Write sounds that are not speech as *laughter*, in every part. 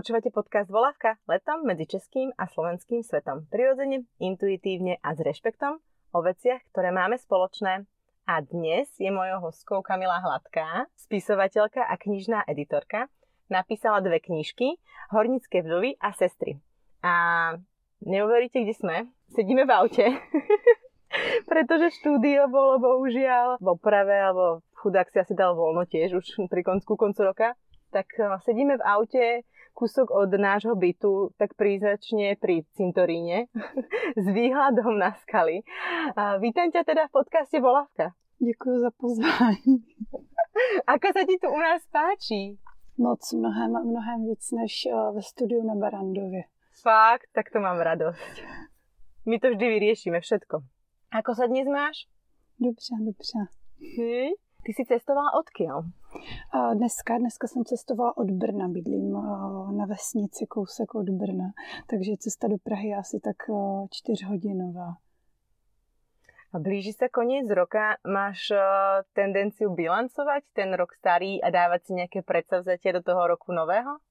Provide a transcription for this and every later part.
Počúvate podcast Volavka letom medzi českým a slovenským svetom. Prirodzene, intuitívne a s rešpektom o veciach, ktoré máme spoločné. A dnes je mojou hostkou Kamila Hladká, spisovateľka a knižná editorka. Napísala dve knižky, Hornické vdovy a sestry. A neuveríte, kde sme? Sedíme v aute. *laughs* Pretože štúdio bolo bohužiaľ v oprave, alebo chudák si asi dal voľno tiež už pri koncu koncu roka. Tak eh, sedíme v aute, kúsok od nášho bytu, tak prízračne pri cintoríne *laughs* s výhľadom na skaly. A vítam ťa teda v podcaste Volavka. Děkuji za pozvání. *laughs* Ako sa ti tu u nás páči? Moc, mnohem, mnohem víc než eh, ve studiu na Barandově. Fakt, tak to mám radosť. My to vždy vyriešime, všetko. Ako sa dnes máš? Dobře, dobře. Hm? Ty si cestovala odkiaľ? Dneska, dneska jsem cestovala od Brna, bydlím na vesnici kousek od Brna, takže cesta do Prahy je asi tak čtyřhodinová. A blíži sa koniec roka. Máš tendenciu bilancovať ten rok starý a dávať si nejaké predsavzatie do toho roku nového?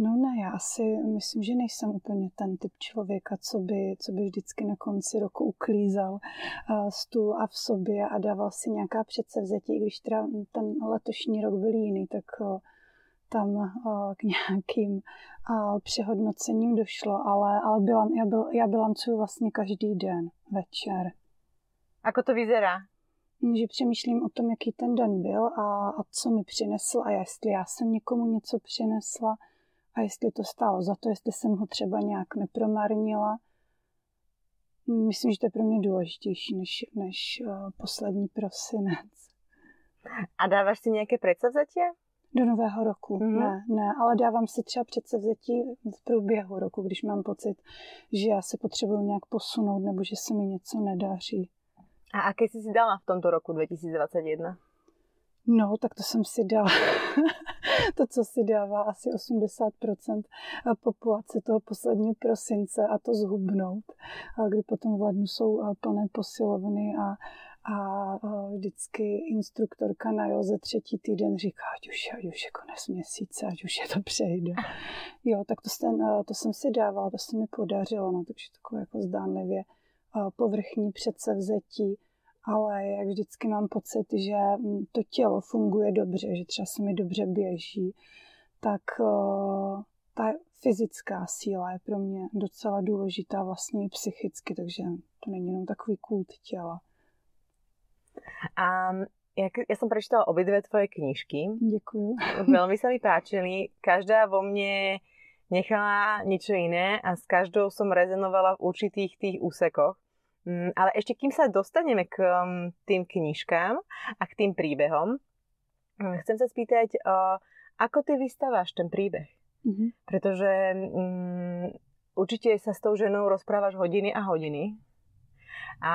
No ne, já si myslím, že nejsem úplně ten typ člověka, co by, co by vždycky na konci roku uklízal uh, stůl a v sobě a dával si nějaká předsevzetí, i když teda ten letošní rok byl jiný, tak uh, tam uh, k nějakým přehodnocením došlo, ale, ale bilan, já, byl, já bilancuju vlastně každý den večer. Ako to vyzerá? Že přemýšlím o tom, jaký ten den byl a, a co mi přinesl a jestli já jsem někomu něco přinesla a jestli to stálo za to, jestli jsem ho třeba nějak nepromarnila. Myslím, že to je pro mě důležitější než, než uh, poslední prosinec. A dáváš si nějaké předsavzetí? Do nového roku. Mhm. Ne, ne, ale dávám si třeba předsevzetí v průběhu roku, když mám pocit, že já se potřebuju nějak posunout nebo že se mi něco nedaří. A aké si si dala v tomto roku 2021? No, tak to jsem si dala. *laughs* to, co si dává asi 80% populace toho posledního prosince a to zhubnout, kdy potom v lednu jsou a, plné posilovny a, a, a vždycky instruktorka na joze třetí týden říká, ať už, ať už je konec měsíce, ať už je to přejde. Jo, tak to, ten, to jsem si dávala, to se mi podařilo, no, takže takové jako zdánlivě povrchní předsevzetí, ale jak vždycky mám pocit, že mm, to tělo funguje dobře, že třeba se mi dobře běží, tak uh, ta fyzická síla je pro mě docela důležitá vlastně i psychicky, takže to není jenom takový kult těla. A jak, ja som prečítala obidve tvoje knižky. Děkuju. *laughs* Veľmi sa mi páčili. Každá vo mne nechala niečo iné a s každou som rezenovala v určitých tých úsekoch. Mm, ale ešte kým sa dostaneme k um, tým knižkám a k tým príbehom, mm, chcem sa spýtať, uh, ako ty vystávaš ten príbeh? Mm-hmm. Pretože um, určite sa s tou ženou rozprávaš hodiny a hodiny a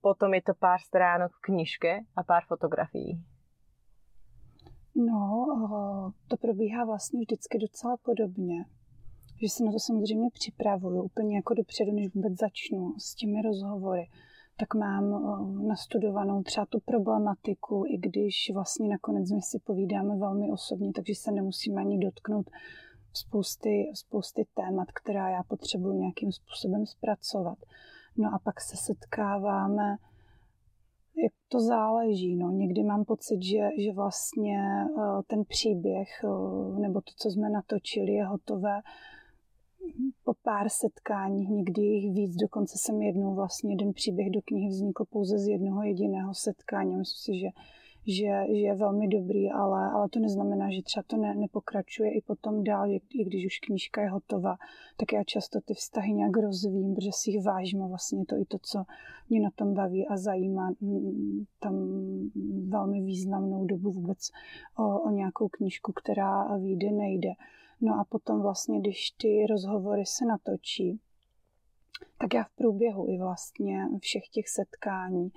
potom je to pár stránok v knižke a pár fotografií. No, to probíhá vlastně vždycky docela podobně. Že se na to samozřejmě připravuju úplně jako dopředu, než vůbec začnu s těmi rozhovory. Tak mám nastudovanou třeba tu problematiku, i když vlastně nakonec my si povídáme velmi osobně, takže se nemusíme ani dotknout spousty, spousty témat, která já potřebuji nějakým způsobem zpracovat. No a pak se setkáváme, jak to záleží. No. Někdy mám pocit, že, že vlastně uh, ten příběh uh, nebo to, co jsme natočili, je hotové po pár setkáních, někdy jich víc, dokonce jsem jednou vlastně jeden příběh do knihy vznikl pouze z jednoho jediného setkání. Myslím si, že že, že je velmi dobrý, ale, ale to neznamená, že třeba to ne, nepokračuje i potom dál, i když už knížka je hotová, tak já často ty vztahy nějak rozvím, protože si jich vážím a vlastně to i to, co mě na tom baví a zajímá, tam velmi významnou dobu vůbec o, o nějakou knížku, která vyjde, nejde. No a potom vlastně, když ty rozhovory se natočí, tak já v průběhu i vlastně všech těch setkání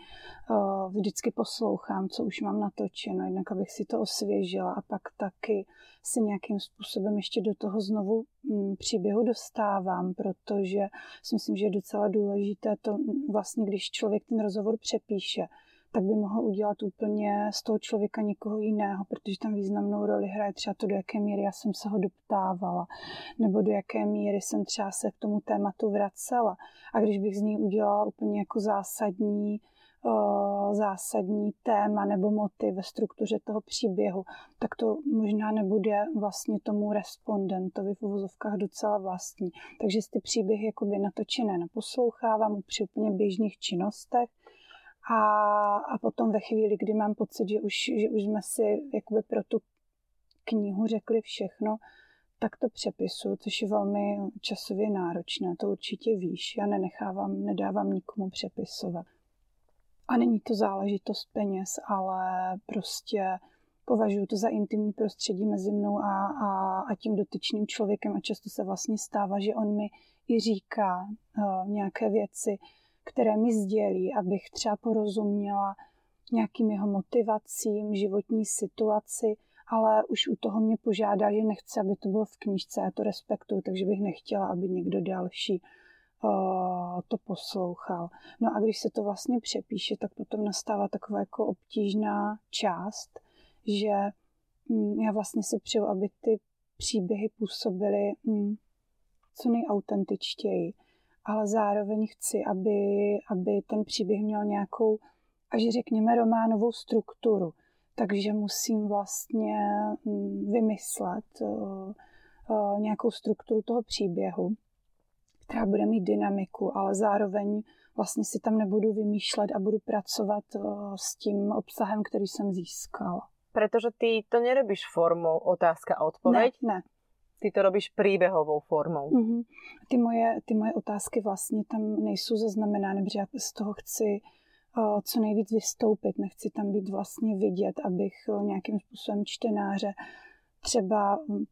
uh, vždycky poslouchám, co už mám natočeno, jednak abych si to osvěžila a pak taky se nějakým způsobem ještě do toho znovu mm, příběhu dostávám, protože si myslím, že je docela důležité to mm, vlastně, když člověk ten rozhovor přepíše, tak by mohl udělat úplně z toho člověka někoho jiného, protože tam významnou roli hraje třeba to, do jaké míry já jsem se ho doptávala, nebo do jaké míry jsem třeba se k tomu tématu vracela. A když bych z ní udělala úplně jako zásadní zásadní téma nebo motiv ve struktuře toho příběhu, tak to možná nebude vlastně tomu respondentovi v uvozovkách docela vlastní. Takže ty příběhy jakoby natočené naposlouchávám při úplně běžných činnostech a, a potom ve chvíli, kdy mám pocit, že už, že už jsme si jakoby pro tu knihu řekli všechno, tak to přepisu, což je velmi časově náročné, to určitě víš. Já nenechávám, nedávám nikomu přepisovat. A není to záležitost peněz, ale prostě považuji to za intimní prostředí mezi mnou a, a, a tím dotyčným člověkem a často se vlastně stává, že on mi i říká uh, nějaké věci, které mi sdělí, abych třeba porozuměla nějakým jeho motivacím, životní situaci, ale už u toho mě požádá, že nechce, aby to bylo v knížce, já to respektuju, takže bych nechtěla, aby někdo další to poslouchal. No a když se to vlastně přepíše, tak potom nastává taková jako obtížná část, že mm, já vlastně si přeju, aby ty příběhy působily mm, co nejautentičtěji, ale zároveň chci, aby, aby ten příběh měl nějakou, až řekněme, románovou strukturu. Takže musím vlastně mm, vymyslet nějakou strukturu toho příběhu která bude mít dynamiku, ale zároveň vlastně si tam nebudu vymýšlet a budu pracovat eh, s tím obsahem, který jsem získala. Protože ty to nerobíš formou otázka a odpověď? Ne, ne. Ty to robíš příběhovou formou. Mm-hmm. Ty, moje, ty moje otázky vlastně tam nejsou zaznamenány, protože já z toho chci uh, co nejvíc vystoupit. Nechci tam být vlastně vidět, abych uh, nějakým způsobem čtenáře třeba mm,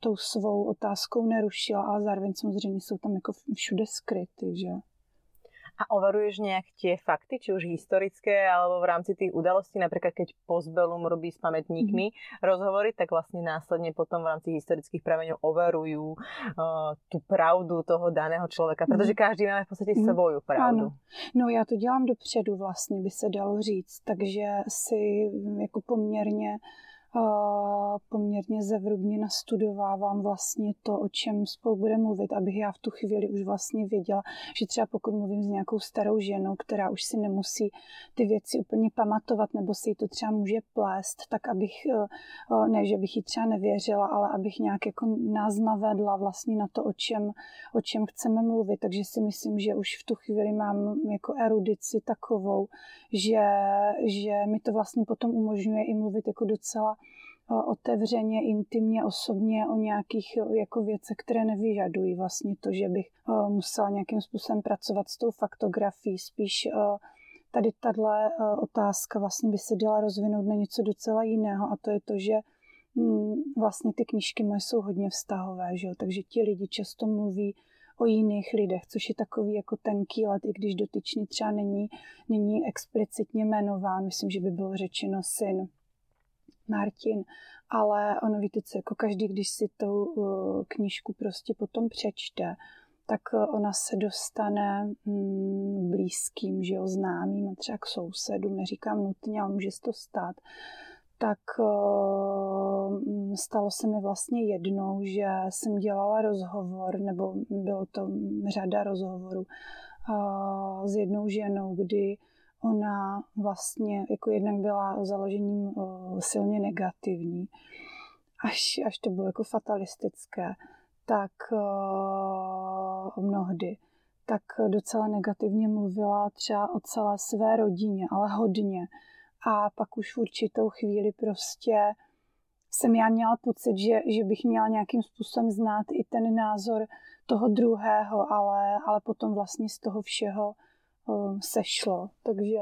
tou svou otázkou nerušila, ale zároveň samozřejmě jsou tam jako všude skryty, že? A overuješ nějak tie fakty, či už historické, alebo v rámci tých udalostí, napríklad keď Postbellum robí s pamätníkmi mm-hmm. rozhovory, tak vlastne následne potom v rámci historických prameňov overujú uh, tú pravdu toho daného člověka, protože mm-hmm. každý máme v podstatě mm-hmm. svoju pravdu. Ano. No já to dělám dopředu vlastně, by se dalo říct, takže si jako poměrně poměrně zevrubně nastudovávám vlastně to, o čem spolu bude mluvit, abych já v tu chvíli už vlastně věděla, že třeba pokud mluvím s nějakou starou ženou, která už si nemusí ty věci úplně pamatovat, nebo si to třeba může plést, tak abych, e, e, ne, že bych jí třeba nevěřila, ale abych nějak jako nás navedla vlastně na to, o čem, o čem chceme mluvit. Takže si myslím, že už v tu chvíli mám jako erudici takovou, že, že mi to vlastně potom umožňuje i mluvit jako docela otevřeně, intimně, osobně o nějakých jako věcech, které nevyžadují vlastně to, že bych musela nějakým způsobem pracovat s tou faktografií. Spíš tady tahle otázka vlastně by se dala rozvinout na něco docela jiného a to je to, že mm, vlastně ty knížky moje jsou hodně vztahové, že jo? takže ti lidi často mluví o jiných lidech, což je takový jako tenký let, i když dotyčný třeba není, není explicitně jmenován. Myslím, že by bylo řečeno syn Martin, ale ono víte co, jako každý, když si tu uh, knížku prostě potom přečte, tak uh, ona se dostane mm, blízkým, že jo, známým, třeba k sousedům, neříkám nutně, ale může se to stát, tak uh, stalo se mi vlastně jednou, že jsem dělala rozhovor, nebo bylo to řada rozhovorů s jednou ženou, kdy ona vlastně jako jednak byla založením silně negativní, až, až to bylo jako fatalistické, tak mnohdy, tak docela negativně mluvila třeba o celé své rodině, ale hodně. A pak už v určitou chvíli prostě jsem já měla pocit, že, že bych měla nějakým způsobem znát i ten názor toho druhého, ale, ale potom vlastně z toho všeho sešlo. Takže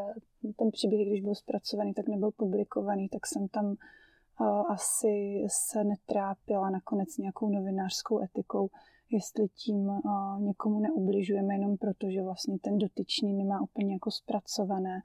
ten příběh, když byl zpracovaný, tak nebyl publikovaný, tak jsem tam asi se netrápila nakonec nějakou novinářskou etikou, jestli tím někomu neubližujeme jenom proto, že vlastně ten dotyčný nemá úplně jako zpracované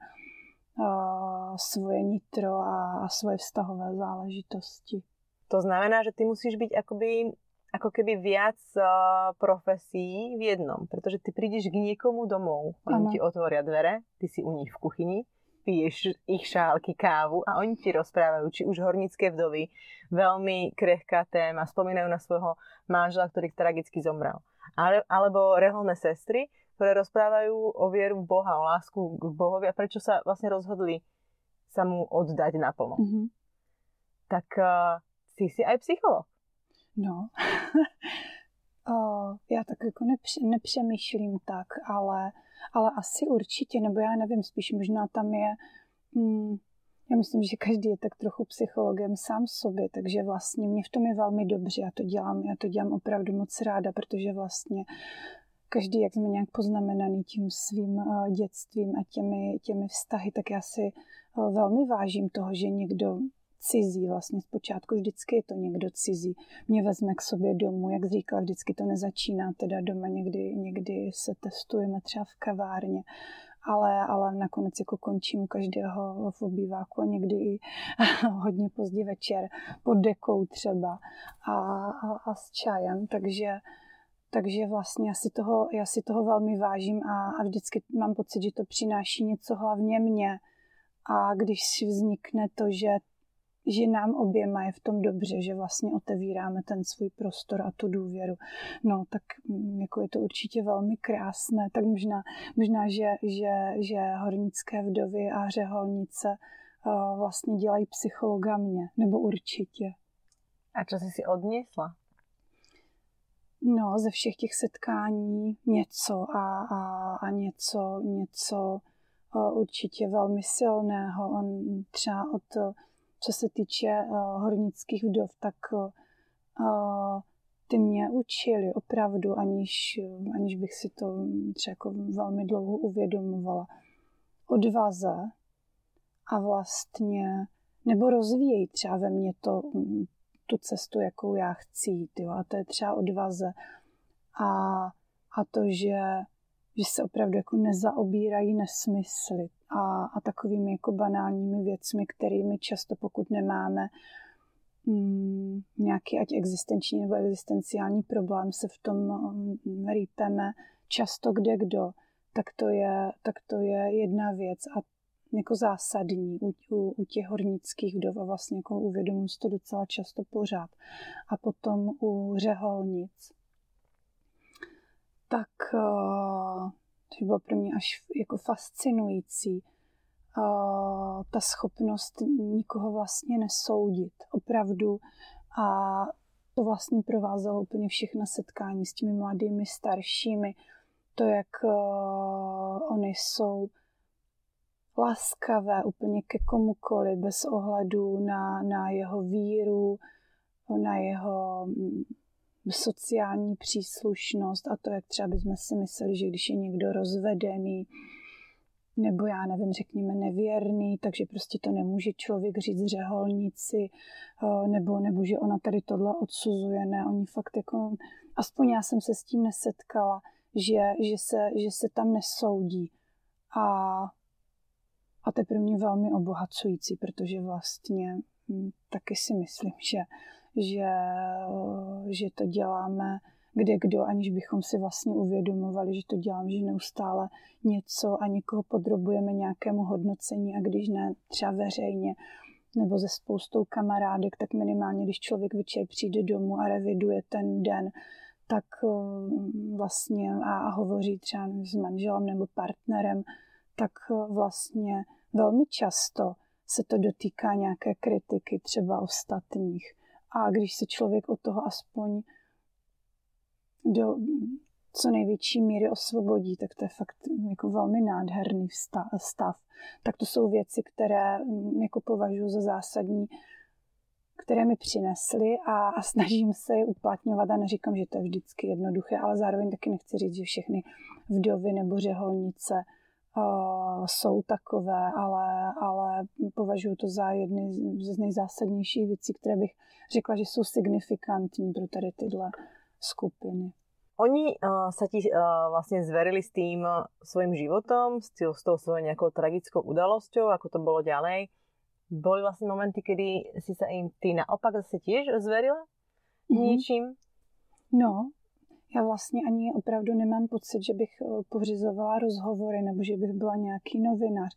svoje nitro a svoje vztahové záležitosti. To znamená, že ty musíš být akoby ako keby viac uh, profesí v jednom, pretože ty prídeš k niekomu domov, oni ano. ti otvoria dvere, ty si u nich v kuchyni, piješ ich šálky kávu a oni ti rozprávajú, či už hornické vdovy, veľmi krehká téma, spomínajú na svojho manžela, ktorý tragicky zomrel. Ale, alebo reholné sestry, ktoré rozprávajú o vieru v Boha, o lásku k Bohovi a prečo sa vlastne rozhodli sa mu oddať naplno. Mm-hmm. Tak uh, ty si aj psycholog. No, *laughs* o, já tak jako nepř- nepřemýšlím tak, ale, ale asi určitě, nebo já nevím, spíš možná tam je, mm, já myslím, že každý je tak trochu psychologem sám sobě, takže vlastně mě v tom je velmi dobře, já to dělám, já to dělám opravdu moc ráda, protože vlastně každý, jak jsme nějak poznamenaný tím svým dětstvím a těmi, těmi vztahy, tak já si velmi vážím toho, že někdo cizí, vlastně zpočátku vždycky je to někdo cizí, mě vezme k sobě domů, jak říkala, vždycky to nezačíná teda doma, někdy, někdy se testujeme třeba v kavárně, ale, ale nakonec jako končím každého v obýváku a někdy i *laughs* hodně pozdě večer pod dekou třeba a, a, a s čajem, takže takže vlastně já si toho, já si toho velmi vážím a, a vždycky mám pocit, že to přináší něco hlavně mě. A když vznikne to, že že nám oběma je v tom dobře, že vlastně otevíráme ten svůj prostor a tu důvěru. No, tak mm, jako je to určitě velmi krásné, tak možná, možná že, že, že hornické vdovy a řeholnice uh, vlastně dělají psychologa mě, nebo určitě. A co jsi si odnesla? No, ze všech těch setkání něco a, a, a něco, něco uh, určitě velmi silného. On třeba od co se týče uh, hornických vdov, tak uh, ty mě učili opravdu, aniž, aniž bych si to třeba jako velmi dlouho uvědomovala. Odvaze a vlastně, nebo rozvíjejí třeba ve mně to, tu cestu, jakou já chci jít. Jo? A to je třeba odvaze. A, a to, že, že se opravdu jako nezaobírají nesmysly a, a takovými jako banálními věcmi, kterými často pokud nemáme mm, nějaký ať existenční nebo existenciální problém, se v tom mm, rýpeme často kde kdo, tak to je, tak to je jedna věc a jako zásadní u, u, u těch hornických vdov a vlastně jako uvědomuji to docela často pořád. A potom u řeholnic, tak uh, to bylo pro mě až jako fascinující, uh, ta schopnost nikoho vlastně nesoudit. Opravdu. A to vlastně provázelo úplně všechna setkání s těmi mladými, staršími. To, jak uh, oni jsou laskavé úplně ke komukoli, bez ohledu na, na jeho víru, na jeho mm, sociální příslušnost a to, jak třeba bychom si mysleli, že když je někdo rozvedený, nebo já nevím, řekněme nevěrný, takže prostě to nemůže člověk říct řeholnici, eh, nebo, nebo že ona tady tohle odsuzuje, ne, oni fakt jako, aspoň já jsem se s tím nesetkala, že, že, se, že se tam nesoudí. A, a to je pro mě velmi obohacující, protože vlastně hm, taky si myslím, že že, že to děláme kde kdo, aniž bychom si vlastně uvědomovali, že to dělám, že neustále něco a někoho podrobujeme nějakému hodnocení a když ne třeba veřejně nebo ze spoustou kamarádek, tak minimálně, když člověk večer přijde domů a reviduje ten den, tak eh, vlastně a hovoří třeba s manželem nebo partnerem, tak eh, vlastně velmi často se to dotýká nějaké kritiky třeba ostatních. A když se člověk od toho aspoň do co největší míry osvobodí, tak to je fakt jako velmi nádherný stav. Tak to jsou věci, které mm, jako považuji za zásadní, které mi přinesly a, a snažím se je uplatňovat a neříkám, že to je vždycky jednoduché, ale zároveň taky nechci říct, že všechny vdovy nebo řeholnice uh, jsou takové, ale, ale považuji to za jedny z nejzásadnějších věcí, které bych řekla, že jsou signifikantní pro tady tyhle skupiny. Oni uh, sa ti uh, vlastne zverili s tým svojim životom, s, tým, s tou svojou nejakou tragickou udalosťou, ako to bolo ďalej. Boli vlastne momenty, kedy si sa im ty naopak zase tiež zverila mm-hmm. ničím? No, já vlastně ani opravdu nemám pocit, že bych pořizovala rozhovory nebo že bych byla nějaký novinář.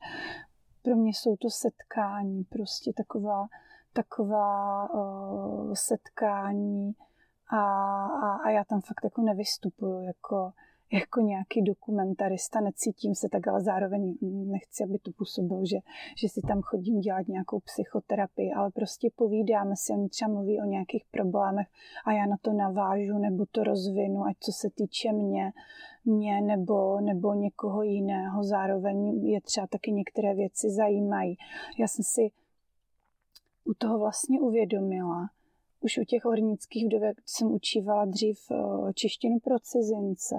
pro mě jsou to setkání, prostě taková, taková uh, setkání a, a, a já tam fakt jako nevystupuju jako, jako nějaký dokumentarista, necítím se tak, ale zároveň nechci, aby to působilo, že, že si tam chodím dělat nějakou psychoterapii, ale prostě povídáme si, oni třeba mluví o nějakých problémech a já na to navážu nebo to rozvinu, ať co se týče mě, mě nebo, nebo někoho jiného. Zároveň je třeba taky některé věci zajímají. Já jsem si u toho vlastně uvědomila, už u těch hornických vdovek jsem učívala dřív eh, češtinu pro cizince,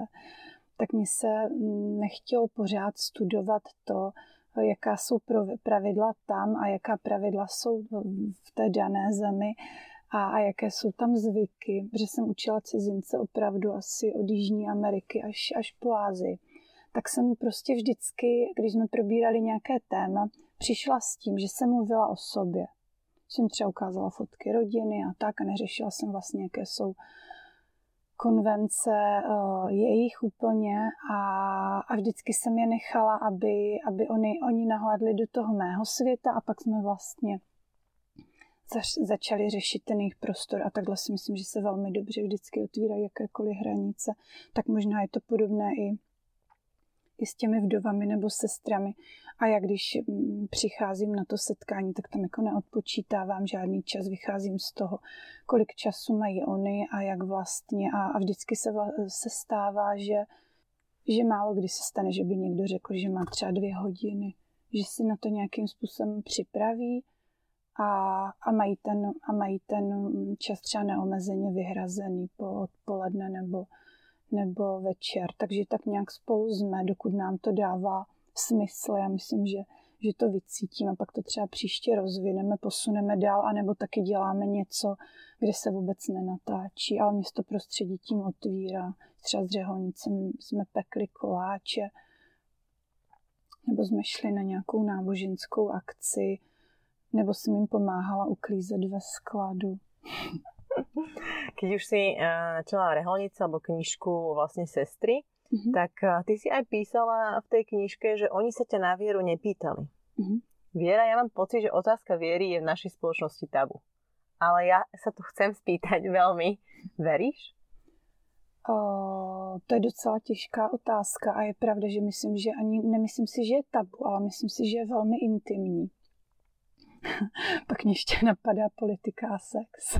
tak mě se mm, nechtělo pořád studovat to, jaká jsou pravidla tam a jaká pravidla jsou v té dané zemi a, a jaké jsou tam zvyky, protože jsem učila cizince opravdu asi od Jižní Ameriky až, až po Ázii. Tak jsem prostě vždycky, když jsme probírali nějaké téma, přišla s tím, že jsem mluvila o sobě jsem třeba ukázala fotky rodiny a tak a neřešila jsem vlastně, jaké jsou konvence uh, jejich úplně a, a vždycky jsem je nechala, aby, aby oni, oni nahlédli do toho mého světa a pak jsme vlastně zač, začali řešit ten jejich prostor a takhle si myslím, že se velmi dobře vždycky otvírají jakékoliv hranice. Tak možná je to podobné i i s těmi vdovami nebo sestrami. A já když mm, přicházím na to setkání, tak tam jako neodpočítávám žádný čas, vycházím z toho, kolik času mají oni a jak vlastně. A, a vždycky se, vla, se stává, že, že málo kdy se stane, že by někdo řekl, že má třeba dvě hodiny, že si na to nějakým způsobem připraví a, a, mají, ten, a mají ten čas třeba neomezeně vyhrazený po odpoledne nebo nebo večer. Takže tak nějak spolu jsme, dokud nám to dává smysl. Já myslím, že, že to vycítíme, pak to třeba příště rozvineme, posuneme dál, anebo taky děláme něco, kde se vůbec nenatáčí, ale město prostředí tím otvírá. Třeba s řeholnicem jsme pekli koláče, nebo jsme šli na nějakou náboženskou akci, nebo jsem jim pomáhala uklízet ve skladu. Keď už si uh, čela reholnice alebo knižku vlastne sestry, mm-hmm. tak uh, ty si aj písala v tej knižke, že oni sa ťa na vieru nepýtali. Mm-hmm. Viera, ja mám pocit, že otázka viery je v našej spoločnosti tabu. Ale ja sa tu chcem spýtať *laughs* veľmi. Veríš? O, to je docela těžká otázka a je pravda, že myslím, že ani nemyslím si, že je tabu, ale myslím si, že je velmi intimní. *laughs* Pak mě ještě napadá politika a sex. *laughs*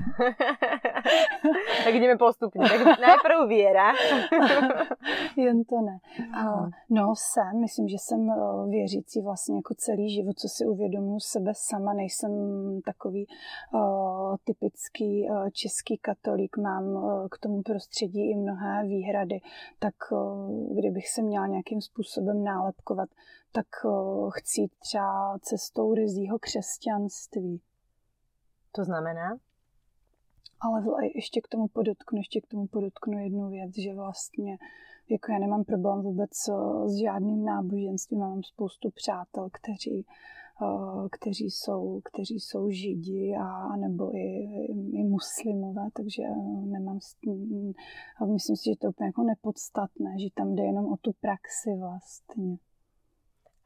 tak jdeme postupně. Tak najprv věra. *laughs* Jen to ne. A, no jsem, myslím, že jsem eh, věřící vlastně jako celý život, co si uvědomuji sebe sama, nejsem takový uh, typický uh, český katolík, mám uh, k tomu prostředí i mnohé výhrady, tak uh, kdybych se měla nějakým způsobem nálepkovat, tak chci třeba cestou rizího křesťanství. To znamená? Ale ještě k tomu podotknu, ještě k tomu podotknu jednu věc, že vlastně jako já nemám problém vůbec s žádným náboženstvím, mám spoustu přátel, kteří, kteří, jsou, kteří jsou židi a nebo i, i, muslimové, takže nemám, myslím si, že to je úplně jako nepodstatné, že tam jde jenom o tu praxi vlastně.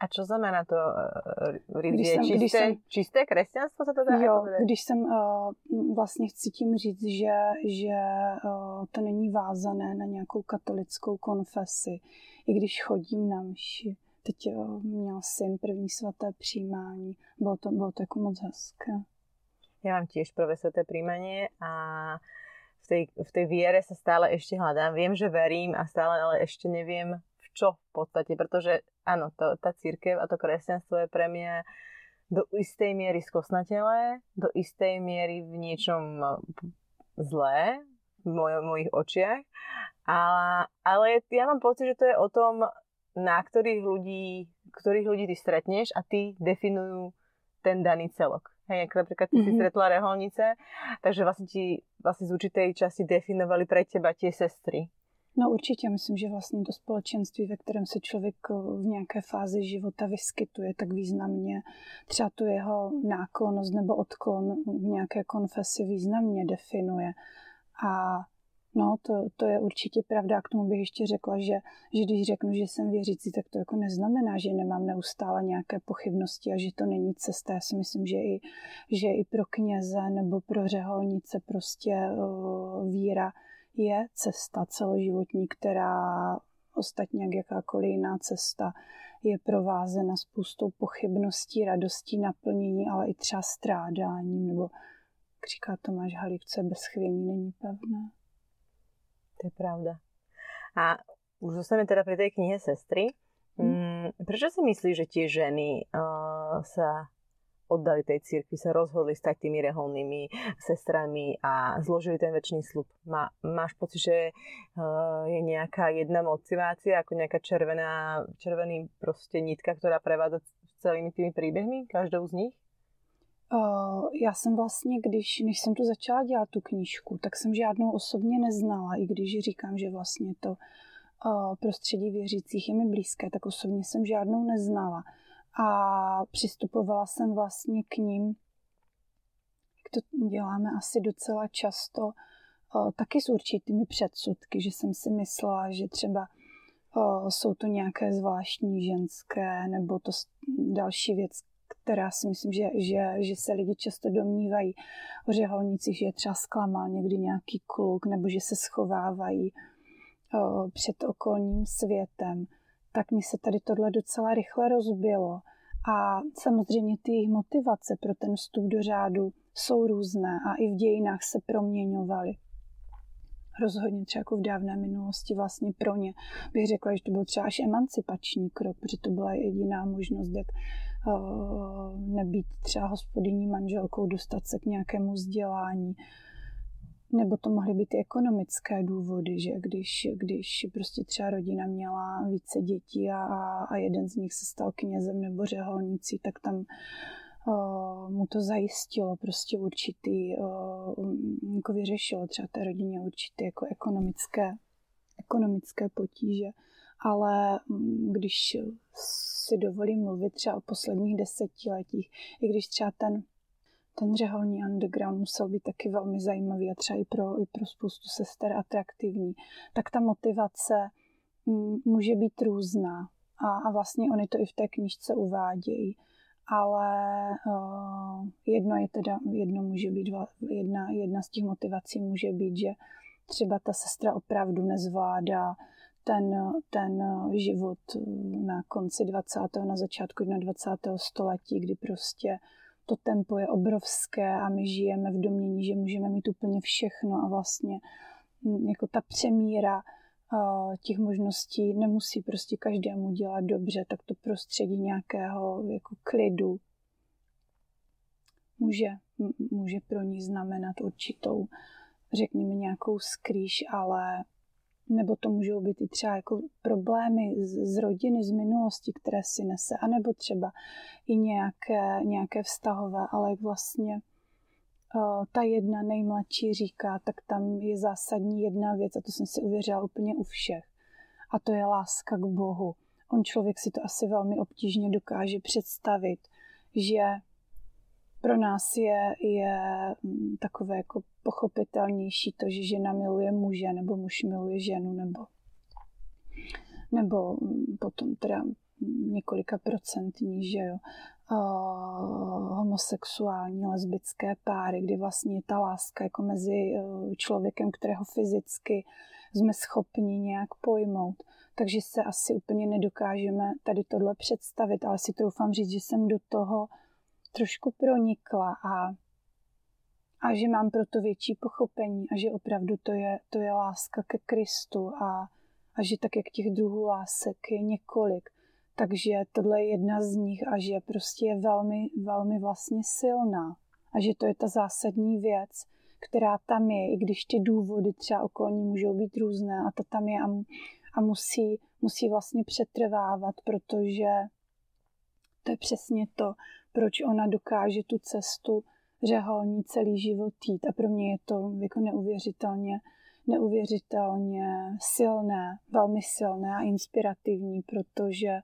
A čo znamená to uh, když jsem, čisté, když jsem, čisté křesťanstvo se to dá Jo, když jsem uh, vlastně chci tím říct, že, že uh, to není vázané na nějakou katolickou konfesi, i když chodím na mši. Teď uh, měl syn první svaté přijímání, bylo to, bylo to jako moc hezké. Já mám tiež prvé svaté príjmanie a v tej, v tej viere sa stále ešte hľadám. Viem, že verím a stále ale ešte neviem čo v podstate, pretože áno, to, tá církev a to kresťanstvo je pre mňa do istej miery skosnatelé, do istej miery v niečom e, zlé v moj, mojich očiach, ale, ale ja mám pocit, že to je o tom, na ktorých ľudí, ktorých ľudí ty stretneš a ty definujú ten daný celok. Hej, ako napríklad ty mm-hmm. si mhm. stretla reholnice, takže vlastne ti vlastne z určitej časti definovali pre teba tie sestry. No určitě, myslím, že vlastně to společenství, ve kterém se člověk eh, v nějaké fázi života vyskytuje, tak významně třeba tu jeho náklonost nebo odklon v nějaké konfesi významně definuje. A No, to, to je určitě pravda. A k tomu bych ještě řekla, že, že když řeknu, že jsem věřící, tak to jako neznamená, že nemám neustále nějaké pochybnosti a že to není cesta. Já si myslím, že i, že i pro kněze nebo pro řeholnice prostě uh, víra je cesta celoživotní, která ostatně jak jakákoliv jiná cesta je provázena spoustou pochybností, radostí, naplnění, ale i třeba strádáním, nebo jak říká Tomáš Halík, co je bez chvění, není pevné. To je pravda. A už zostaneme teda pri tej knihe Sestry. Hmm. Prečo si myslíš, že tie ženy uh, sa oddali tej cirkvi, sa rozhodli stať tými reholnými sestrami a zložili ten väčší slub. Má, máš pocit, že uh, je nejaká jedna motivácia, ako nejaká červená, červený proste nitka, ktorá prevádza celými tými príběhmi, každou z nich? Uh, já jsem vlastně, když, než jsem tu začala dělat tu knížku, tak jsem žádnou osobně neznala, i když říkám, že vlastně to uh, prostředí věřících je mi blízké, tak osobně jsem žádnou neznala a přistupovala jsem vlastně k ním, jak to děláme asi docela často, taky s určitými předsudky, že jsem si myslela, že třeba jsou to nějaké zvláštní ženské, nebo to další věc, která si myslím, že, že, že se lidi často domnívají o řeholnicích, že je třeba zklamal někdy nějaký kluk, nebo že se schovávají před okolním světem tak mi se tady tohle docela rychle rozbilo. A samozřejmě ty jejich motivace pro ten vstup do řádu jsou různé a i v dějinách se proměňovaly. Rozhodně třeba jako v dávné minulosti vlastně pro ně bych řekla, že to byl třeba až emancipační krok, protože to byla jediná možnost, jak uh, nebýt třeba hospodyní manželkou, dostat se k nějakému vzdělání, nebo to mohly být ekonomické důvody, že když, když prostě třeba rodina měla více dětí a, a jeden z nich se stal knězem nebo řeholnicí, tak tam uh, mu to zajistilo prostě určitý, uh, jako vyřešilo třeba té rodině určité jako ekonomické, ekonomické potíže. Ale mm, když si dovolím mluvit třeba o posledních desetiletích, i když třeba ten ten řeholní underground musel být taky velmi zajímavý a třeba i pro, i pro spoustu sester atraktivní, tak ta motivace mm, může být různá. A, a vlastně oni to i v té knižce uvádějí. Ale uh, jedno je teda, jedno může být, jedna, jedna z těch motivací může být, že třeba ta sestra opravdu nezvládá ten, ten život na konci 20. na začátku 21. století, kdy prostě to tempo je obrovské a my žijeme v domění, že můžeme mít úplně všechno a vlastně jako ta přemíra těch možností nemusí prostě každému dělat dobře, tak to prostředí nějakého jako klidu může, může pro ní znamenat určitou, řekněme, nějakou skrýš, ale nebo to můžou být i třeba jako problémy z, z rodiny, z minulosti, které si nese, anebo třeba i nějaké, nějaké vztahové, ale vlastně uh, ta jedna nejmladší říká, tak tam je zásadní jedna věc a to jsem si uvěřila úplně u všech. A to je láska k Bohu. On člověk si to asi velmi obtížně dokáže představit, že pro nás je, je mm, takové jako pochopitelnější to, že žena miluje muže, nebo muž miluje ženu, nebo, nebo mm, potom teda několika procentní, že jo, uh, homosexuální, lesbické páry, kdy vlastně ta láska jako mezi uh, člověkem, kterého fyzicky jsme schopni nějak pojmout. Takže se asi úplně nedokážeme tady tohle představit, ale si troufám říct, že jsem do toho trošku pronikla a, a že mám proto větší pochopení a že opravdu to je, to je láska ke Kristu a, a že tak jak těch druhů lásek je několik, takže tohle je jedna z nich a že prostě je velmi, velmi vlastně silná. A že to je ta zásadní věc, která tam je, i když ty důvody třeba okolní můžou být různé a ta tam je a, a musí, musí vlastně přetrvávat, protože to je přesně to, proč ona dokáže tu cestu řeholní celý život jít. A pro mě je to jako neuvěřitelně, neuvěřitelně silné, velmi silné a inspirativní, protože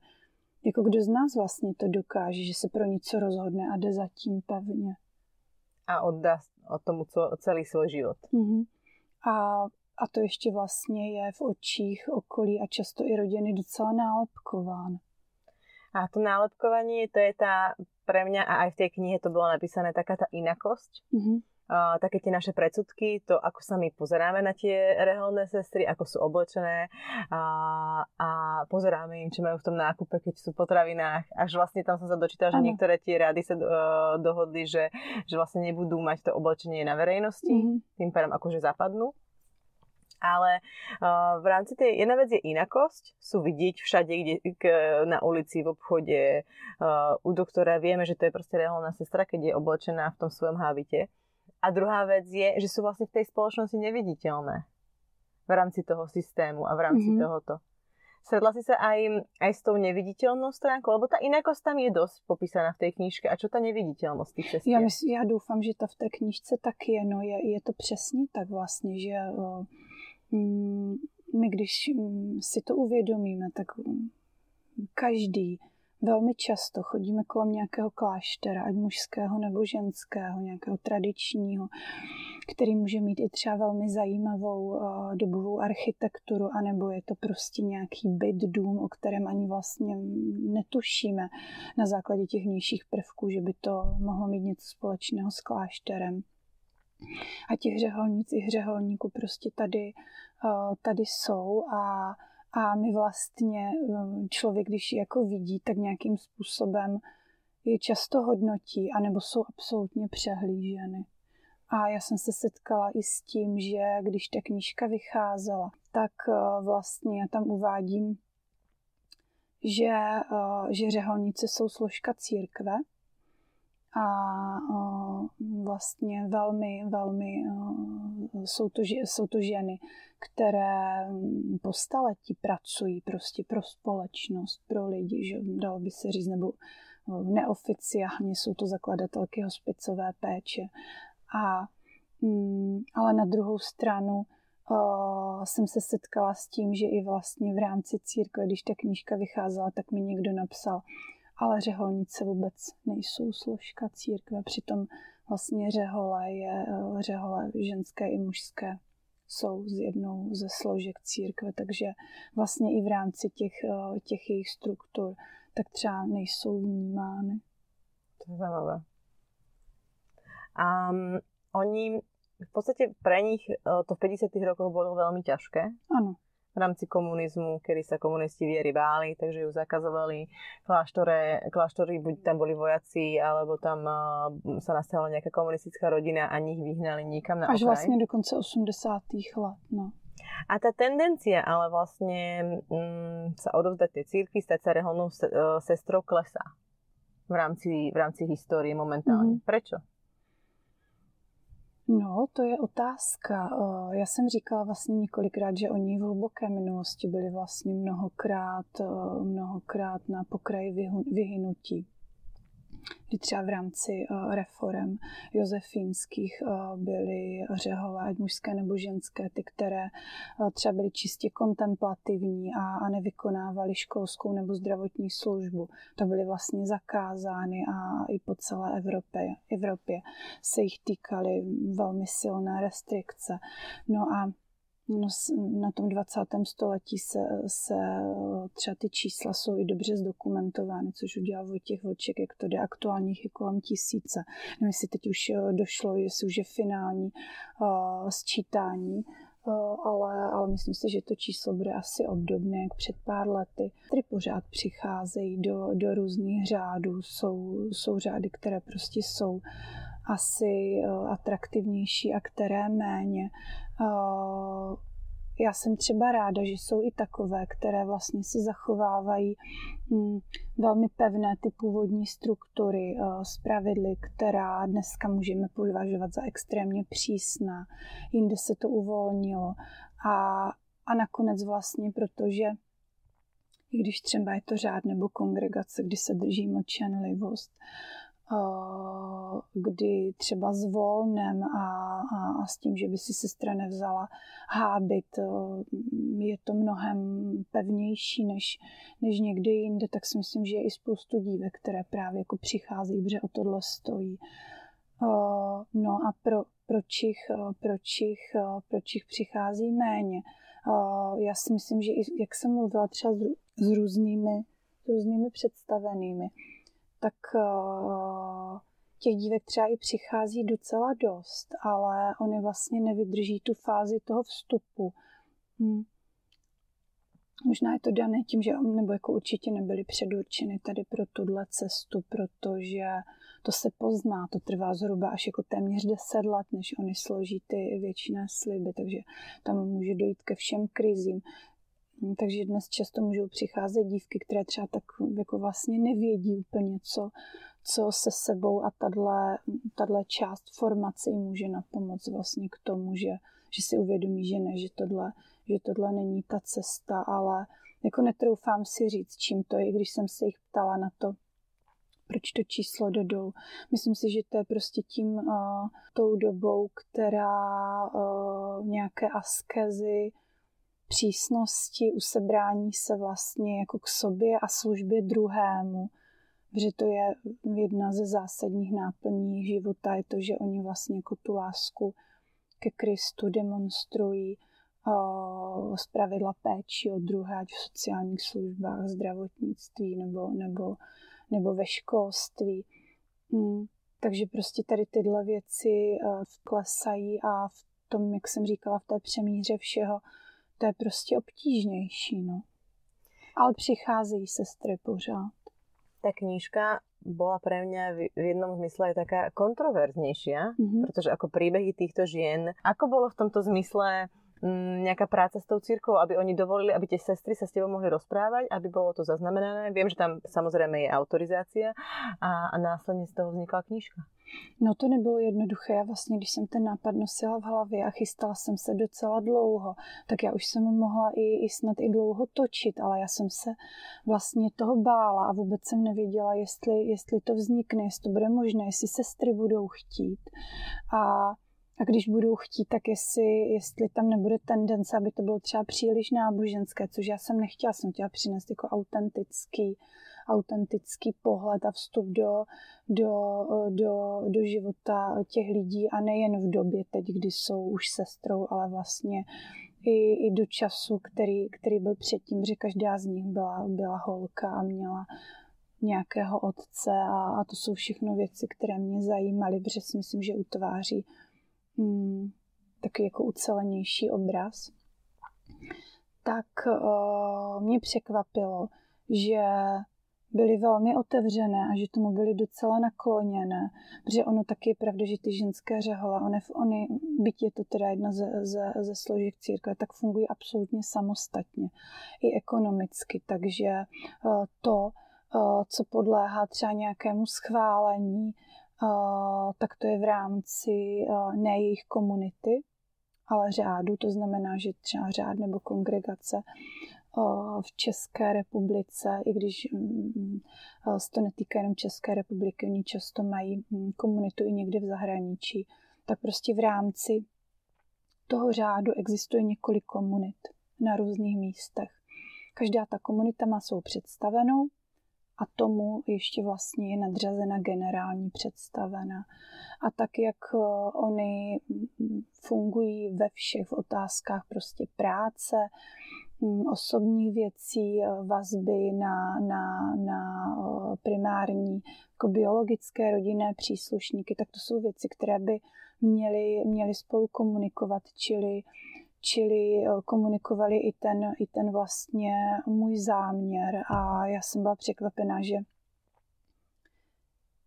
jako kdo z nás vlastně to dokáže, že se pro něco rozhodne a jde zatím pevně. A oddá o tomu celý svůj život. Mm-hmm. A, a to ještě vlastně je v očích okolí a často i rodiny docela nálepkován. A to nálepkovanie, to je tá, pre mňa, a aj v tej knihe to bolo napísané, taká tá inakosť. Mm-hmm. Uh, také tie naše predsudky, to, ako sa my pozeráme na tie reholné sestry, ako sú oblečené a, a pozeráme im, čo majú v tom nákupe, keď sú v potravinách. Až vlastne tam som sa dočítala, že niektoré tie rady sa uh, dohodli, že, že vlastne nebudú mať to oblečenie na verejnosti, mm-hmm. tým pádom akože zapadnú ale uh, v rámci tej, jedna vec je inakosť, sú vidieť všade, kde, k, na ulici, v obchode, uh, u doktora, vieme, že to je proste reálna sestra, keď je oblečená v tom svojom hábite. A druhá vec je, že sú vlastne v tej spoločnosti neviditeľné v rámci toho systému a v rámci mm-hmm. tohoto. Sedla si sa aj, aj s tou neviditeľnou stránkou, lebo tá inakosť tam je dosť popísaná v tej knižke. A čo ta neviditeľnost tých sestier? Já, mysl, já doufám, že to v té knižce taky je. No, je, je to přesně tak vlastně, že uh, Mm, my když mm, si to uvědomíme, tak mm, každý velmi často chodíme kolem nějakého kláštera, ať mužského nebo ženského, nějakého tradičního, který může mít i třeba velmi zajímavou uh, dobovou architekturu, anebo je to prostě nějaký byt, dům, o kterém ani vlastně netušíme na základě těch vnějších prvků, že by to mohlo mít něco společného s klášterem. A těch řeholnic i hřeholníků prostě tady, eh, tady jsou a, a my vlastně eh, člověk, když jako vidí, tak nějakým způsobem je často hodnotí, anebo jsou absolutně přehlíženy. A já jsem se setkala i s tím, že když ta knížka vycházela, tak eh, vlastně já tam uvádím, že, že řeholnice jsou složka církve, a vlastně velmi, velmi jsou to, jsou to ženy, které po staletí pracují prostě pro společnost, pro lidi, že dalo by se říct, nebo neoficiálně jsou to zakladatelky hospicové péče. A, mm, ale na druhou stranu jsem se setkala s tím, že i vlastně v rámci církve, když ta knížka vycházela, tak mi někdo napsal, ale řeholnice vůbec nejsou složka církve, přitom vlastně řehole je, eh, řehole ženské i mužské jsou z jednou ze složek církve, takže vlastně i v rámci těch, eh, těch jejich struktur tak třeba nejsou vnímány. To je zajímavé. Um, oni v podstate pre nich eh, to v 50. rokoch bolo veľmi ťažké. Áno v rámci komunizmu, kedy sa komunisti viery báli, takže ju zakazovali. Kláštore, kláštory, buď tam boli vojaci, alebo tam uh, sa nastavila nejaká komunistická rodina a nich vyhnali nikam na Až okraj. vlastne do konce 80 let, no. A tá tendencia ale vlastne mm, sa odovzdať tej církvi, stať sa reholnou e, sestrou klesá v rámci, v rámci histórie momentálne. Mm-hmm. Prečo? No, to je otázka. Eh, já jsem říkala vlastně několikrát, že oni v hluboké minulosti byli vlastně mnohokrát, eh, mnohokrát na pokraji vyhynutí kdy třeba v rámci uh, reform josefínských uh, byly řehole, ať mužské nebo ženské, ty, které uh, třeba byly čistě kontemplativní a, a nevykonávaly školskou nebo zdravotní službu. To byly vlastně zakázány a i po celé Evropě, Evropě se jich týkaly velmi silné restrikce. No a na tom 20. století se, se třeba ty čísla jsou i dobře zdokumentovány, což udělal Vojtěch Vlček, jak to jde aktuálních je kolem tisíce. Nevím, jestli teď už eh, došlo, jestli už je finální uh, sčítání, uh, ale, ale myslím si, že to číslo bude asi obdobné jak před pár lety. Tady pořád přicházejí do, do různých řádů, jsou, jsou řády, které prostě jsou asi atraktivnější a které méně. Já jsem třeba ráda, že jsou i takové, které vlastně si zachovávají hm, velmi pevné ty původní struktury z pravidly, která dneska můžeme považovat za extrémně přísná. Jinde se to uvolnilo. A, a nakonec vlastně, protože i když třeba je to řád nebo kongregace, kdy se drží mlčenlivost, Eh, kdy třeba s volnem a, a, a s tím, že by si sestra nevzala hábit, eh, je to mnohem pevnější než, než někdy jinde, tak si myslím, že je i spoustu dívek, které právě jako přicházejí, protože o tohle stojí. Eh, no a pro, proč jich, proč jich, proč jich přichází méně. Já si myslím, že i, jak jsem mluvila třeba s, různými, s různými představenými, tak těch dívek třeba i přichází docela dost, ale oni vlastně nevydrží tu fázi toho vstupu. Hm. Možná je to dané tím, že nebo jako určitě nebyly předurčeny tady pro tuhle cestu, protože to se pozná, to trvá zhruba až jako téměř 10 let, než oni složí ty většiné sliby, takže tam může dojít ke všem krizím. Takže dnes často můžou přicházet dívky, které třeba tak jako vlastně nevědí úplně, co, co se sebou a tahle část formace může napomoct vlastně k tomu, že, že si uvědomí, že ne, že tohle, že tohle není ta cesta, ale jako netroufám si říct, čím to je, když jsem se jich ptala na to, proč to číslo dolů. Myslím si, že to je prostě tím uh, tou dobou, která uh, nějaké askezy, přísnosti, usebrání se vlastně jako k sobě a službě druhému, že to je jedna ze zásadních náplní života, je to, že oni vlastně jako tu lásku ke Kristu demonstrují z pravidla péči o druhé, ať v sociálních službách, zdravotnictví nebo, nebo, nebo ve školství. Hmm. Takže prostě tady tyhle věci vklesají a v tom, jak jsem říkala, v té přemíře všeho, to je prostě obtížnější. No. Ale přicházejí sestry pořád. Ta knížka bola pre mňa v jednom zmysle aj taká kontroverznejšia, mm-hmm. pretože ako príbehy týchto žien, ako bolo v tomto zmysle Mm, nejaká práca s tou církou, aby oni dovolili, aby tie sestry sa s tebou mohli rozprávať, aby bolo to zaznamenané. Viem, že tam samozrejme je autorizácia a, a následně z toho vznikla knížka. No to nebylo jednoduché. Já vlastně, když jsem ten nápad nosila v hlavě a chystala jsem se docela dlouho, tak já už jsem mohla i, i snad i dlouho točit, ale já jsem se vlastně toho bála a vůbec jsem nevěděla, jestli, jestli to vznikne, jestli to bude možné, jestli sestry budou chtít. A a když budou chtít, tak jestli, jestli tam nebude tendence, aby to bylo třeba příliš náboženské, což já jsem nechtěla, jsem chtěla přinést jako autentický, autentický pohled a vstup do, do, do, do života těch lidí. A nejen v době teď, kdy jsou už sestrou, ale vlastně i, i do času, který, který byl předtím, že každá z nich byla, byla holka a měla nějakého otce. A, a to jsou všechno věci, které mě zajímaly, protože si myslím, že utváří hmm, takový jako ucelenější obraz, tak uh, mě překvapilo, že byly velmi otevřené a že tomu byly docela nakloněné, protože ono taky je pravda, že ty ženské řehole, one, ony, byť je to teda jedna ze, ze, ze složek církve, tak fungují absolutně samostatně, i ekonomicky, takže uh, to, uh, co podléhá třeba nějakému schválení, tak to je v rámci ne jejich komunity, ale řádu, to znamená, že třeba řád nebo kongregace v České republice, i když mm, se to netýká jenom České republiky, oni často mají mm, komunitu i někde v zahraničí, tak prostě v rámci toho řádu existuje několik komunit na různých místech. Každá ta komunita má svou představenou a tomu ještě vlastně je nadřazena generální představena. A tak, jak eh, oni fungují ve všech otázkách prostě práce, mm, osobních věcí, eh, vazby na, na, na eh, primární jako biologické rodinné příslušníky, tak to jsou věci, které by měly, měly spolu komunikovat, čili čili eh, komunikovali i ten, i ten vlastně můj záměr a já jsem byla překvapená, že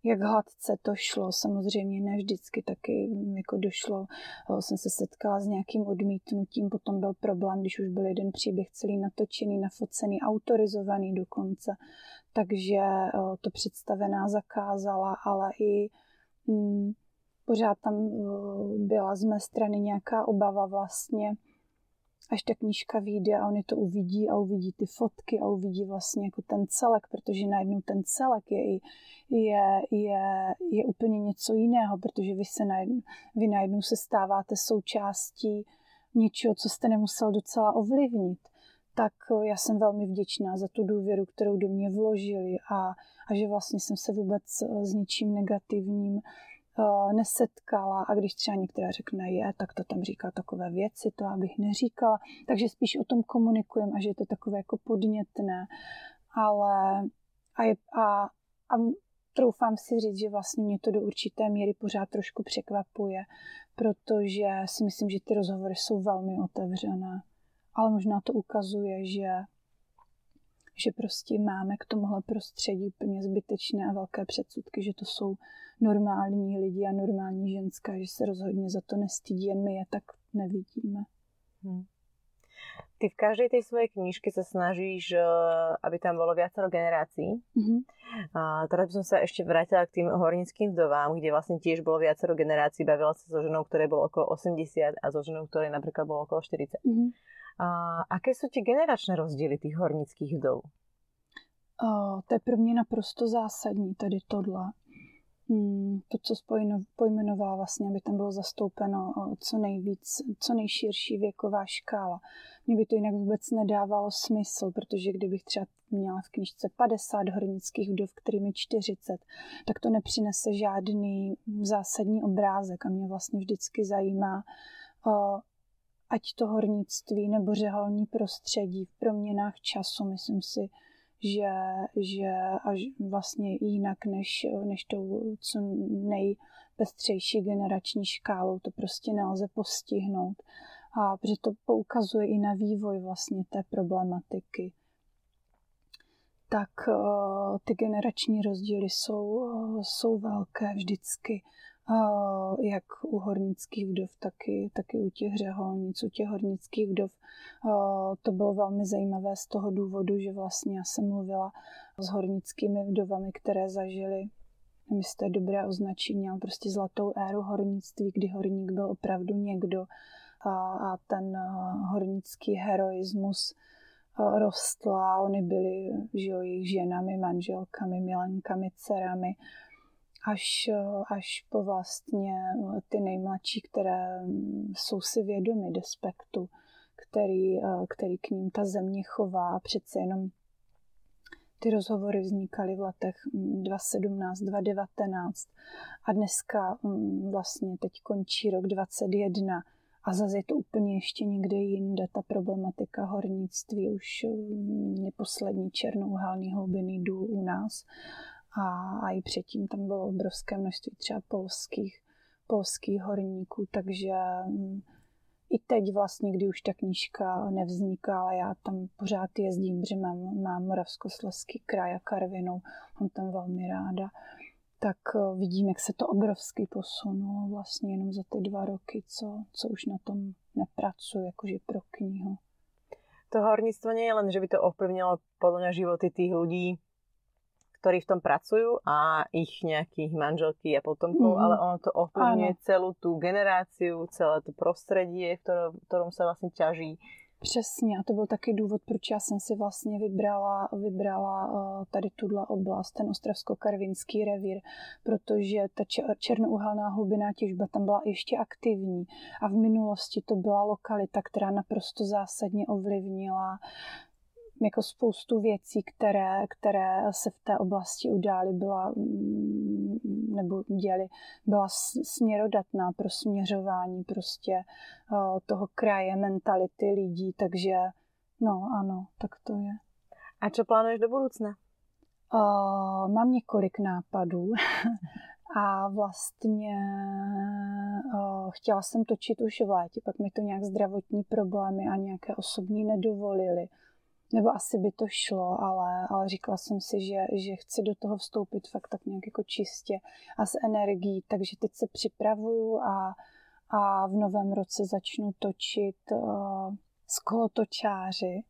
jak hladce to šlo, samozřejmě ne vždycky taky mm, jako došlo, eh, jsem se setkala s nějakým odmítnutím, potom byl problém, když už byl jeden příběh celý natočený, nafocený, autorizovaný dokonce, takže eh, to představená zakázala, ale i mm, pořád tam eh, byla z mé strany nějaká obava vlastně, až ta knížka vyjde a oni to uvidí a uvidí ty fotky a uvidí vlastně jako ten celek, protože najednou ten celek je, je, je, je úplně něco jiného, protože vy, se najednou, vy najednou se stáváte součástí něčeho, co jste nemusel docela ovlivnit. Tak eh, já jsem velmi vděčná za tu důvěru, kterou do mě vložili a, a že vlastně jsem se vůbec eh, s ničím negativním uh, nesetkala a když třeba některá řekne je, tak to tam říká takové věci, to abych neříkala. Takže spíš o tom komunikujeme a že je to takové jako podnětné. Ale a, je, a, a troufám si říct, že vlastně mě to do určité míry pořád trošku překvapuje, protože si myslím, že ty rozhovory jsou velmi otevřené. Ale možná to ukazuje, že že prostě máme k tomuhle prostředí úplně zbytečné a velké předsudky, že to jsou normální lidi a normální ženská, že se rozhodně za to nestydí, jen my je tak nevidíme. Hmm. Ty v každej tej svojej knižke sa snažíš, eh, aby tam bolo viacero generácií. Mm-hmm. A teraz by som sa ešte vrátila k tým hornickým vdovám, kde vlastne tiež bolo viacero generácií. Bavila sa so ženou, ktoré bolo okolo 80 a so ženou, ktoré napríklad bolo okolo 40. Mm-hmm. A aké sú tie generačné rozdíly tých hornických vdov? O, to je pro mě naprosto zásadní, tady tohle. Hmm, to, co pojmenovala vlastně, aby tam bylo zastoupeno co nejvíc, co nejširší věková škála. Mně by to jinak vůbec nedávalo smysl, protože kdybych třeba měla v knižce 50 hornických vdov, kterými 40, tak to nepřinese žádný zásadní obrázek a mě vlastně vždycky zajímá, ať to hornictví nebo řeholní prostředí v proměnách času, myslím si, že, že až vlastně jinak než, než tou co nejpestřejší generační škálou to prostě nelze postihnout. A protože to poukazuje i na vývoj vlastně té problematiky. Tak uh, ty generační rozdíly jsou, uh, jsou velké vždycky jak u hornických vdov, taky, taky u těch řeholnic, u těch hornických vdov. To bylo velmi zajímavé z toho důvodu, že vlastně já jsem mluvila s hornickými vdovami, které zažily nevím, to je dobré označení, ale prostě zlatou éru hornictví, kdy horník byl opravdu někdo a, a ten hornický heroismus rostl a oni byli že jo, jejich ženami, manželkami, milenkami, dcerami až, až po vlastně ty nejmladší, které jsou si vědomy despektu, který, který k ním ta země chová. Přece jenom ty rozhovory vznikaly v letech 2017, 2019 a dneska vlastně teď končí rok 2021 a zase je to úplně ještě někde jinde. Ta problematika hornictví už je poslední černouhelný hlubinný důl u nás a, a i předtím tam bylo obrovské množství třeba polských, polských horníků, takže mm, i teď vlastně, kdy už ta knížka nevzniká, ale já tam pořád jezdím, protože mám, mám Moravskoslezský kraj a Karvinou, mám tam velmi ráda, tak eh, vidím, jak se to obrovsky posunulo vlastně jenom za ty dva roky, co, co už na tom nepracuji, jakože pro knihu. To hornictvo nie je len, že by to ovplyvnilo podľa mňa životy tých ľudí, ktorí v tom pracujú a ich nejakých manželky a potomkov, mm. ale ono to ovplyvňuje celú tú generáciu, celé to prostredie, v ktorom, v ktorom sa vlastne ťaží. Přesně a to byl taky důvod, proč já jsem si vlastně vybrala, vybrala uh, tady tuhle oblast, ten Ostravsko-Karvinský revír, protože ta černouhelná hlubina těžba tam byla ještě aktivní a v minulosti to byla lokalita, která naprosto zásadně ovlivnila jako spoustu věcí, které, které se v té oblasti udály, byla, mm, nebo děli, byla směrodatná pro směřování prostě toho kraje, mentality lidí, takže no ano, tak to je. A co plánuješ do budoucna? Uh, mám několik nápadů *laughs* a vlastně uh, chtěla jsem točit už v létě, pak mi to nějak zdravotní problémy a nějaké osobní nedovolili nebo asi by to šlo, ale, ale říkala jsem si, že, že chci do toho vstoupit fakt tak nějak jako čistě a s energií, takže teď se připravuju a, a v novém roce začnu točit uh, s kolotočáři.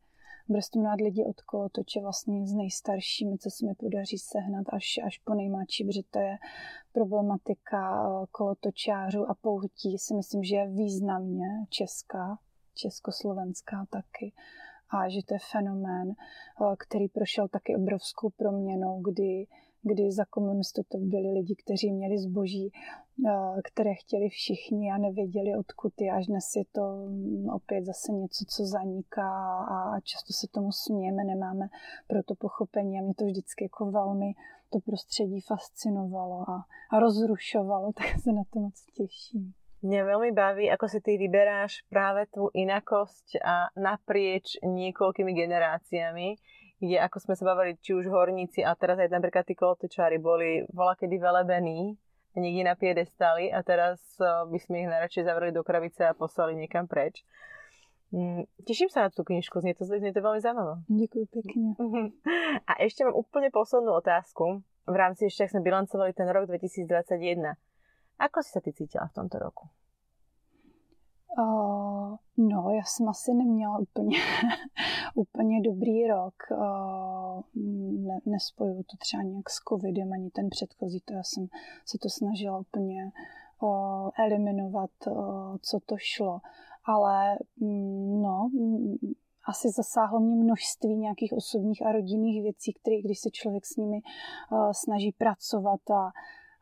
Prostě mnoho lidí od kolotoče vlastně s nejstaršími, co se mi podaří sehnat až, až po nejmladší, protože to je problematika uh, kolotočářů a poutí si myslím, že je významně česká, československá taky a že to je fenomén, eh, který prošel taky obrovskou proměnou, kdy, kdy za komunistů to byli lidi, kteří měli zboží, eh, které chtěli všichni a nevěděli, odkud je. Až dnes je to mm, opět zase něco, co zaniká a často se tomu smějeme, nemáme pro to pochopení a mě to vždycky jako velmi to prostředí fascinovalo a, a rozrušovalo, *laughs* tak se na to moc těším. Mňa veľmi baví, ako si ty vyberáš práve tú inakosť a naprieč niekoľkými generáciami, kde ako sme sa bavili, či už horníci a teraz aj napríklad tí kolotečári boli vola kedy velebení niekde na piedestali a teraz by sme ich najradšej zavreli do krabice a poslali niekam preč. Mm, teším sa na tú knižku, znie to, znie to veľmi zaujímavé. Ďakujem pekne. *laughs* A ešte mám úplne poslednú otázku. V rámci ešte, ak sme bilancovali ten rok 2021. Ako si sa ty cítila v tomto roku? Uh, no, já jsem asi neměla úplně, *laughs* úplně dobrý rok. Uh, ne, nespojuju to třeba nějak s covidem, ani ten předchozí, to já jsem se to snažila úplně uh, eliminovat, uh, co to šlo. Ale mm, no, mm, asi zasáhlo mě množství nějakých osobních a rodinných věcí, které, když se člověk s nimi uh, snaží pracovat a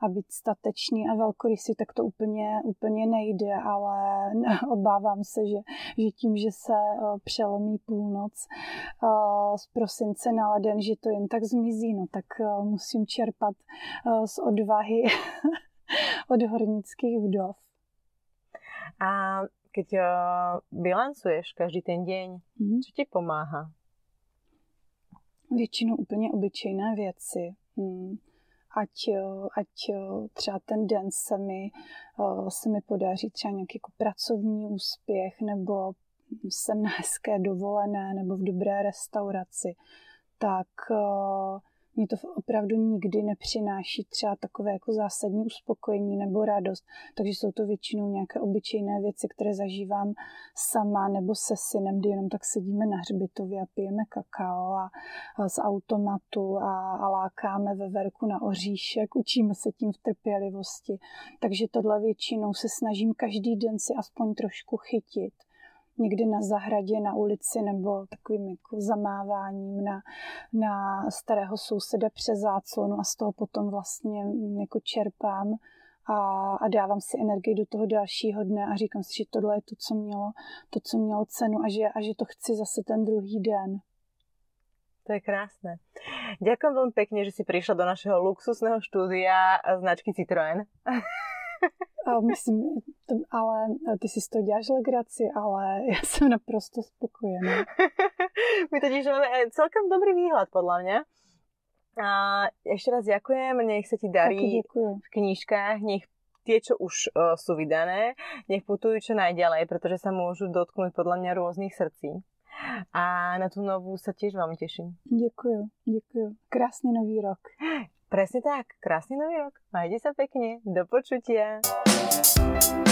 a být statečný a velkorysý, tak to úplně, úplně nejde, ale *laughs* obávám se, že, že tím, že se eh, přelomí půlnoc eh, z prosince na leden, že to jen tak zmizí, no tak eh, musím čerpat z odvahy *laughs* od hornických vdov. A keď bilancuješ každý ten deň, mm. co ti pomáhá? Většinou úplně obyčejné věci. Hmm ať, eh, ať eh, třeba ten den se mi, eh, se mi podaří třeba nějaký jako pracovní úspěch, nebo jsem na hezké dovolené, nebo v dobré restauraci, tak mě to opravdu nikdy nepřináší třeba takové jako zásadní uspokojení nebo radost. Takže jsou to většinou nějaké obyčejné věci, které zažívám sama nebo se synem, kdy jenom tak sedíme na hřbitově a pijeme kakao a, a z automatu a, a lákáme ve verku na oříšek, učíme se tím v trpělivosti. Takže tohle většinou se snažím každý den si aspoň trošku chytit někdy na zahradě, na ulici nebo takovým jako zamáváním na, na starého souseda přes záclonu a z toho potom vlastně jako čerpám a, a dávám si energii do toho dalšího dne a říkám si, že tohle je to, co mělo, to, co mělo cenu a že, a že to chci zase ten druhý den. To je krásne. Ďakujem veľmi pekne, že si prišla do našeho luxusného štúdia značky Citroën. *laughs* A myslím, to, ale ty si z toho děláš legraci, ale *laughs* já jsem naprosto spokojená. *laughs* My totiž máme eh, celkem dobrý výhled, podľa mňa. A ešte raz ďakujem, nech sa ti darí v knížkách, nech tie, čo už uh, sú vydané, nech putujú čo najďalej, pretože sa môžu dotknúť podľa mňa rôznych srdcí. A na tú novú sa tiež veľmi teším. Ďakujem, ďakujem. Krásny nový rok. Presne tak, krásny nový rok. Majte sa pekne, do počutia. you